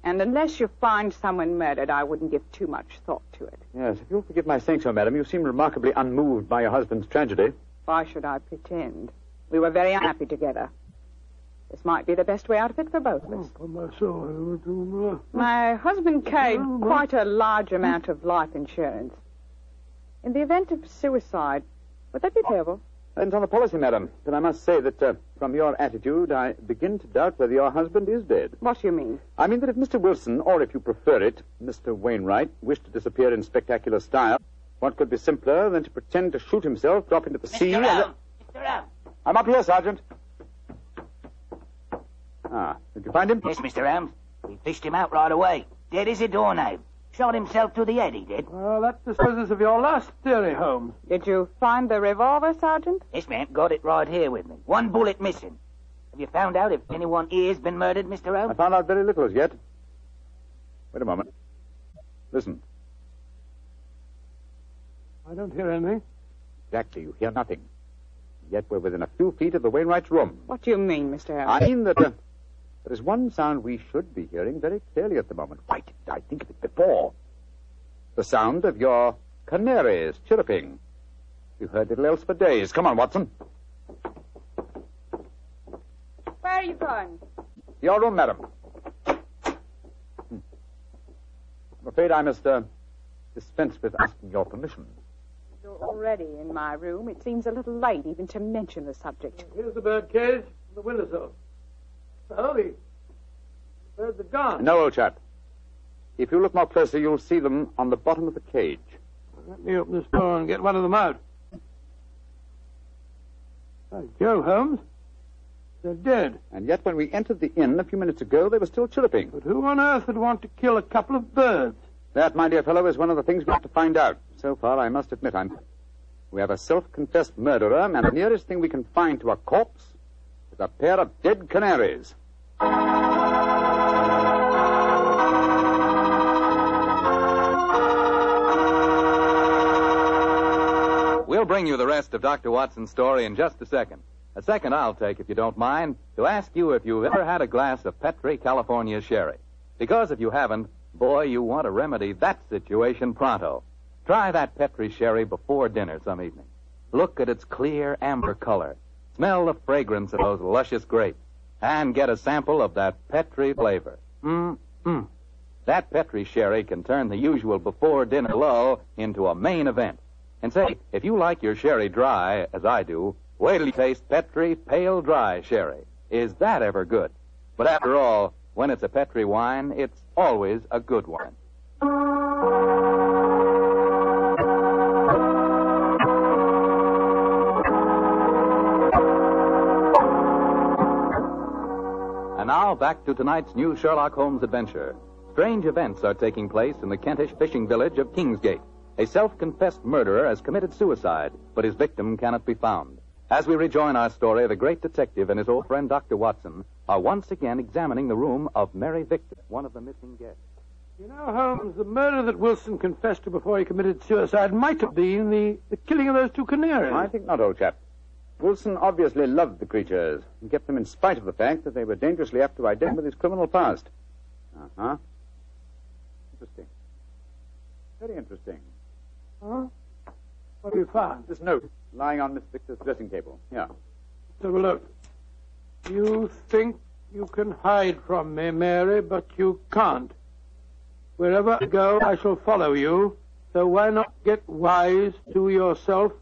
And unless you find someone murdered, I wouldn't give too much thought to it. Yes, if you'll forgive my saying so, madam, you seem remarkably unmoved by your husband's tragedy. Why should I pretend? We were very unhappy together. This might be the best way out of it for both of us. Oh, my soul. I would do more. My husband carried quite a large amount of life insurance. In the event of suicide, would that be payable? Depends on the policy, madam. But I must say that uh, from your attitude, I begin to doubt whether your husband is dead. What do you mean? I mean that if Mr. Wilson, or if you prefer it, Mr. Wainwright, wished to disappear in spectacular style, what could be simpler than to pretend to shoot himself, drop into the sea, Mr. and... Mr. Holmes! I'm up here, Sergeant. Ah, did you find him? Yes, Mr. Holmes. We fished him out right away. Dead as a doornail. Shot himself to the head, he did. Well, that disposes of your last theory, Holmes. Did you find the revolver, Sergeant? Yes, ma'am. Got it right here with me. One bullet missing. Have you found out if anyone here's been murdered, Mr. Holmes? I Holmes? found out very little as yet. Wait a moment. Listen. I don't hear anything. Exactly, you hear nothing. Yet we're within a few feet of the Wainwright's room. What do you mean, Mr. Holmes? I mean that uh, there is one sound we should be hearing very clearly at the moment. Why didn't I think of it before? The sound of your canaries chirruping. You've heard little else for days. Come on, Watson. Where are you going? Your room, madam. Hmm. I'm afraid I must uh, dispense with asking your permission. You're already in my room. It seems a little late even to mention the subject. Here's the bird cage and the windowsill. Oh, the birds are gone. No, old chap. If you look more closely, you'll see them on the bottom of the cage. Let me open this door and get one of them out. By Jove, Holmes. They're dead. And yet, when we entered the inn a few minutes ago, they were still chirruping. But who on earth would want to kill a couple of birds? That, my dear fellow, is one of the things we have to find out. So far, I must admit, I'm. We have a self-confessed murderer, and the nearest thing we can find to a corpse is a pair of dead canaries. We'll bring you the rest of Dr. Watson's story in just a second. A second I'll take, if you don't mind, to ask you if you've ever had a glass of Petri California sherry. Because if you haven't, boy, you want to remedy that situation pronto. Try that Petri sherry before dinner some evening. Look at its clear amber color. Smell the fragrance of those luscious grapes. And get a sample of that Petri flavor. Mmm, That Petri sherry can turn the usual before dinner lull into a main event. And say, if you like your sherry dry, as I do, wait till you taste Petri Pale Dry Sherry. Is that ever good? But after all, when it's a Petri wine, it's always a good wine. Now back to tonight's new Sherlock Holmes adventure. Strange events are taking place in the Kentish fishing village of Kingsgate. A self-confessed murderer has committed suicide, but his victim cannot be found. As we rejoin our story, the great detective and his old friend Dr. Watson are once again examining the room of Mary Victor, one of the missing guests. You know, Holmes, the murder that Wilson confessed to before he committed suicide might have been the, the killing of those two canaries. I think not, old chap. Wilson obviously loved the creatures and kept them in spite of the fact that they were dangerously apt to identify with his criminal past. Uh huh. Interesting. Very interesting. Huh? What have you found? This note lying on Miss Victor's dressing table. Yeah. Let's have a look. You think you can hide from me, Mary, but you can't. Wherever I go, I shall follow you. So why not get wise to yourself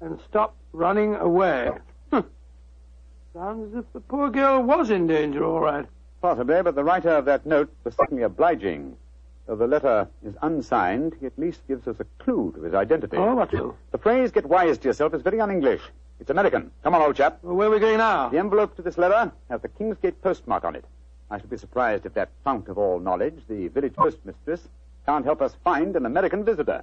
and stop running away? Sounds as if the poor girl was in danger, all right. Possibly, but the writer of that note was certainly obliging. Though the letter is unsigned, he at least gives us a clue to his identity. Oh, what clue? The phrase, get wise to yourself, is very un-English. It's American. Come on, old chap. Well, where are we going now? The envelope to this letter has the Kingsgate postmark on it. I should be surprised if that fount of all knowledge, the village postmistress, can't help us find an American visitor.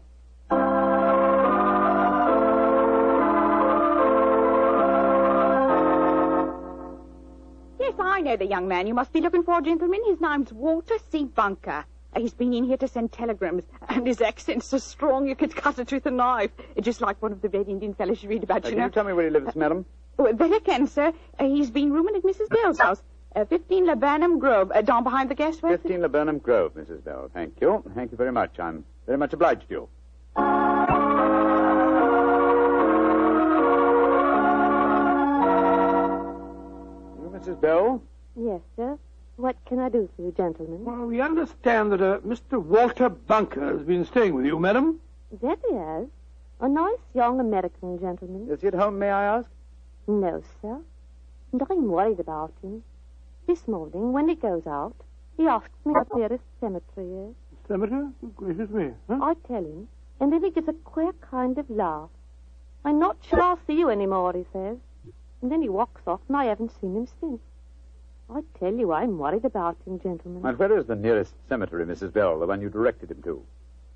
Know the young man you must be looking for, gentlemen. His name's Walter C. Bunker. Uh, He's been in here to send telegrams, and his accent's so strong you could cut it with a knife. Uh, Just like one of the Red Indian fellows you read about, Uh, you can know. you tell me where he lives, madam? Oh, that I can, sir. Uh, he's been rooming at Mrs. Bell's house. Uh, 15 Laburnum Grove, uh, down behind the gas works. 15 Laburnum Grove, Mrs. Bell. Thank you. Thank you very much. I'm very much obliged to you. You, Mrs. Bell? Yes, sir. What can I do for you, gentlemen? Well, we understand that uh, Mr. Walter Bunker has been staying with you, madam. That he has. A nice young American gentleman. Is he at home, may I ask? No, sir. And I'm worried about him. This morning, when he goes out, he asks me what the nearest cemetery is. Cemetery? Good gracious me. Huh? I tell him, and then he gives a queer kind of laugh. I'm not sure I'll see you anymore, he says. And then he walks off, and I haven't seen him since. I tell you, I'm worried about him, gentlemen. And where is the nearest cemetery, Mrs. Bell, the one you directed him to?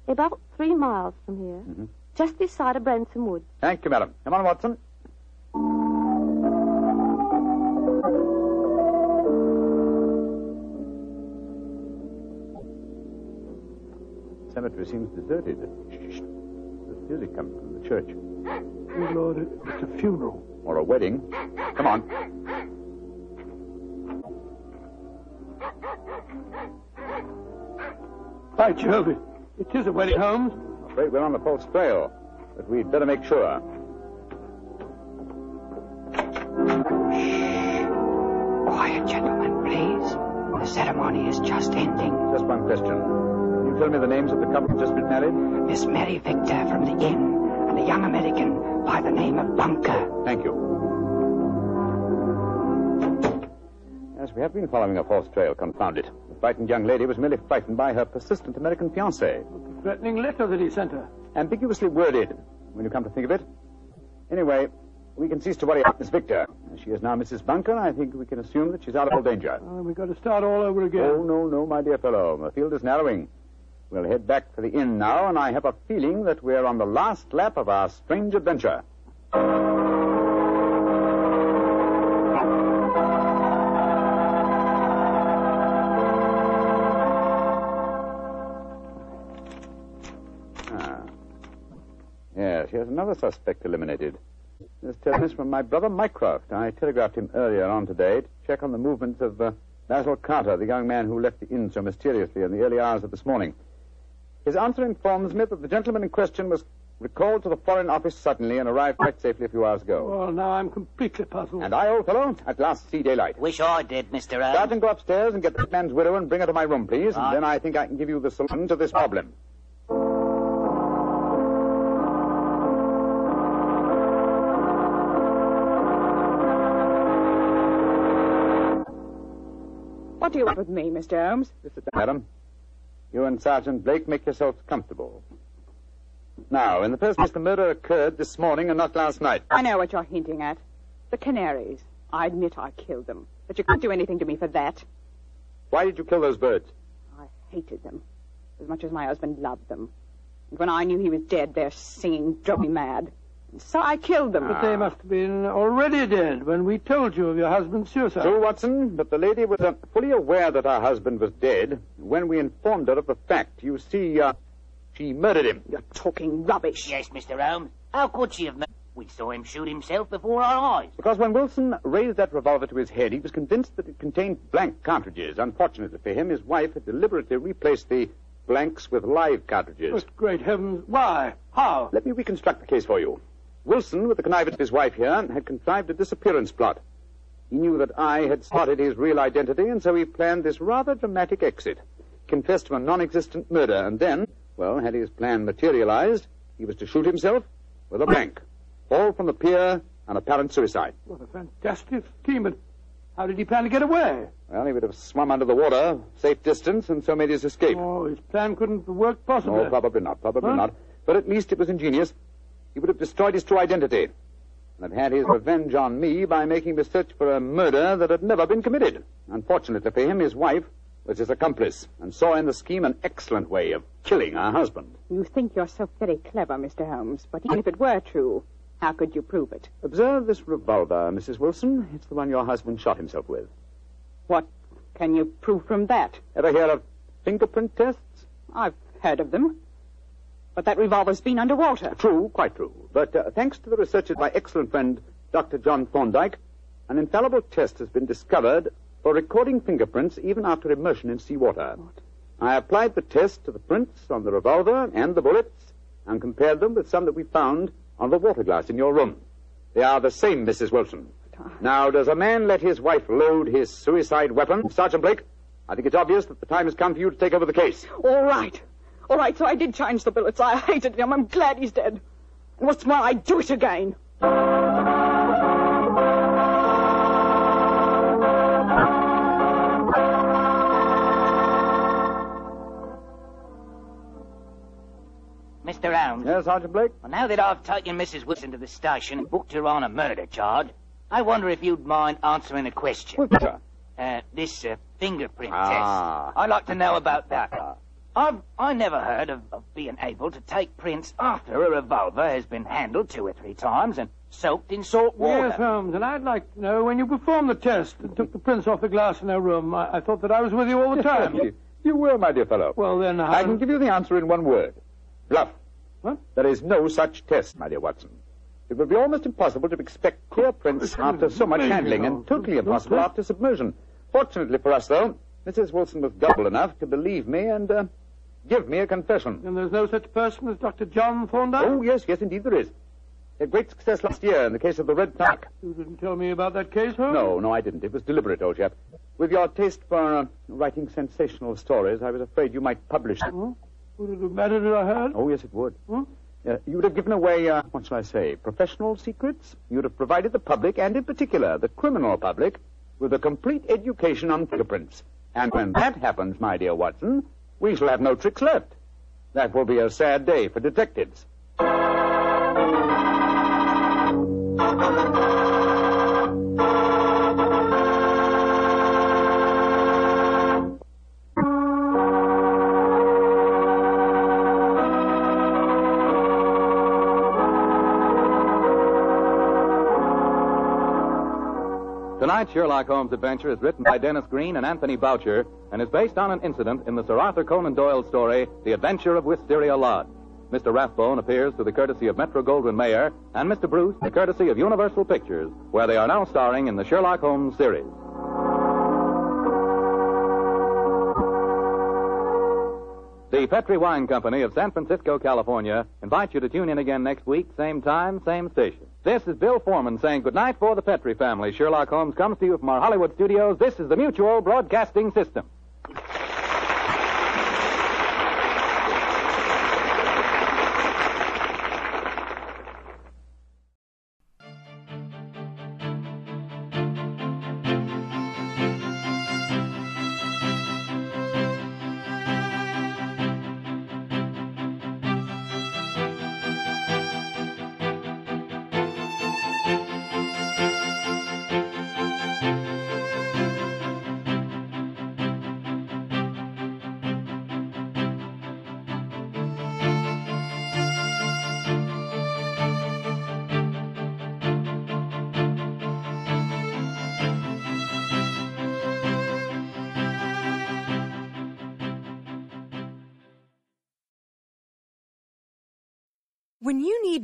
About three miles from here. Mm-hmm. Just this side of Branson Wood. Thank you, madam. Come on, Watson. cemetery seems deserted. Shh. There's music coming from the church. Good Lord, it's a funeral. Or a wedding. Come on. By Jove, it, it is a wedding, Holmes. I'm afraid we're on the false trail, but we'd better make sure. Shh. Quiet, gentlemen, please. The ceremony is just ending. Just one question. Can you tell me the names of the couple who've just been married? Miss Mary Victor from the inn, and a young American by the name of Bunker. Thank you. We have been following a false trail, confound it. The frightened young lady was merely frightened by her persistent American fiancé. The threatening letter that he sent her. Ambiguously worded, when you come to think of it. Anyway, we can cease to worry about Miss Victor. As she is now Mrs. Bunker, I think we can assume that she's out of all danger. Uh, we've got to start all over again. Oh, no, no, my dear fellow. The field is narrowing. We'll head back for the inn now, and I have a feeling that we're on the last lap of our strange adventure. Another suspect eliminated. This telegram is from my brother Mycroft. I telegraphed him earlier on today to check on the movements of uh, Basil Carter, the young man who left the inn so mysteriously in the early hours of this morning. His answer informs me that the gentleman in question was recalled to the Foreign Office suddenly and arrived quite safely a few hours ago. Well, now I'm completely puzzled. And I, old fellow, at last see daylight. Wish I did, Mr. Holmes. Sergeant, go upstairs and get that man's widow and bring her to my room, please. Right. And then I think I can give you the solution to this problem. What do you want with me, Mr. Holmes? Madam, you and Sergeant Blake make yourselves comfortable. Now, in the first place, the murder occurred this morning and not last night. I know what you're hinting at. The canaries. I admit I killed them. But you can't do anything to me for that. Why did you kill those birds? I hated them. As much as my husband loved them. And when I knew he was dead, their singing drove me mad. And so I killed them. But they must have been already dead when we told you of your husband's suicide. True, Watson, but the lady was uh, fully aware that her husband was dead when we informed her of the fact. You see, uh, she murdered him. You're talking rubbish. Yes, Mr. Holmes. How could she have... ma- We saw him shoot himself before our eyes. Because when Wilson raised that revolver to his head, he was convinced that it contained blank cartridges. Unfortunately for him, his wife had deliberately replaced the blanks with live cartridges. But great heavens, why? How? Let me reconstruct the case for you. Wilson, with the connivance of his wife here, had contrived a disappearance plot. He knew that I had spotted his real identity, and so he planned this rather dramatic exit. Confessed to a non-existent murder, and then, well, had his plan materialized, he was to shoot himself with a blank. Fall from the pier, an apparent suicide. What a fantastic scheme, but how did he plan to get away? Well, he would have swum under the water, safe distance, and so made his escape. Oh, his plan couldn't have worked possibly. No, probably not, probably Huh? not. But at least it was ingenious. He would have destroyed his true identity and have had his revenge on me by making me search for a murder that had never been committed. Unfortunately for him, his wife was his accomplice and saw in the scheme an excellent way of killing her husband. You think you're so very clever, Mr. Holmes. But even if it were true, how could you prove it? Observe this revolver, Mrs. Wilson. It's the one your husband shot himself with. What can you prove from that? Ever hear of fingerprint tests? I've heard of them. But that revolver's been underwater. True, quite true. But uh, thanks to the research of my excellent friend, Dr. John Thorndyke, an infallible test has been discovered for recording fingerprints even after immersion in seawater. I applied the test to the prints on the revolver and the bullets and compared them with some that we found on the water glass in your room. They are the same, Mrs. Wilson. Now, does a man let his wife load his suicide weapon? Sergeant Blake, I think it's obvious that the time has come for you to take over the case. All right. All right, so I did change the bullets. I hated him. I'm glad he's dead. And what's more, I'd do it again. Mr. Holmes. Yes, Sergeant Blake? Well, now that I've taken Mrs. Wilson to the station and booked her on a murder charge, I wonder if you'd mind answering a question. Well. Uh, this uh, fingerprint Ah. test. I'd like to know about that. I've I never heard of, of being able to take prints after a revolver has been handled two or three times and soaked in salt water. Yes, Holmes, and I'd like to know when you performed the test and took the prints off the glass in our room. I, I thought that I was with you all the time. you, you were, my dear fellow. Well, then, how... I can give you the answer in one word. Bluff. What? There is no such test, my dear Watson. It would be almost impossible to expect clear prints after so much handling, and totally impossible after submersion. Fortunately for us, though, Mrs. Wilson was gullible enough to believe me and uh, give me a confession. And there's no such person as Dr. John Thorndyke? Oh, yes, yes, indeed there is. A great success last year in the case of the Red Tark. You didn't tell me about that case, Holmes? No, no, I didn't. It was deliberate, old chap. With your taste for uh, writing sensational stories, I was afraid you might publish them. Would it have mattered if I had? Oh, yes, it would. Hmm? Uh, you would have given away, uh, what shall I say, professional secrets. You'd have provided the public, and in particular the criminal public, with a complete education on fingerprints. And when that happens, my dear Watson, we shall have no tricks left. That will be a sad day for detectives. Tonight's Sherlock Holmes adventure is written by Denis Green and Anthony Boucher and is based on an incident in the Sir Arthur Conan Doyle story, The Adventure of Wisteria Lodge. Mr. Rathbone appears through the courtesy of Metro Goldwyn Mayer and Mr. Bruce the courtesy of Universal Pictures, where they are now starring in the Sherlock Holmes series. The Petri Wine Company of San Francisco, California, invites you to tune in again next week, same time, same station. This is Bill Foreman saying goodnight for the Petri family. Sherlock Holmes comes to you from our Hollywood studios. This is the Mutual Broadcasting System.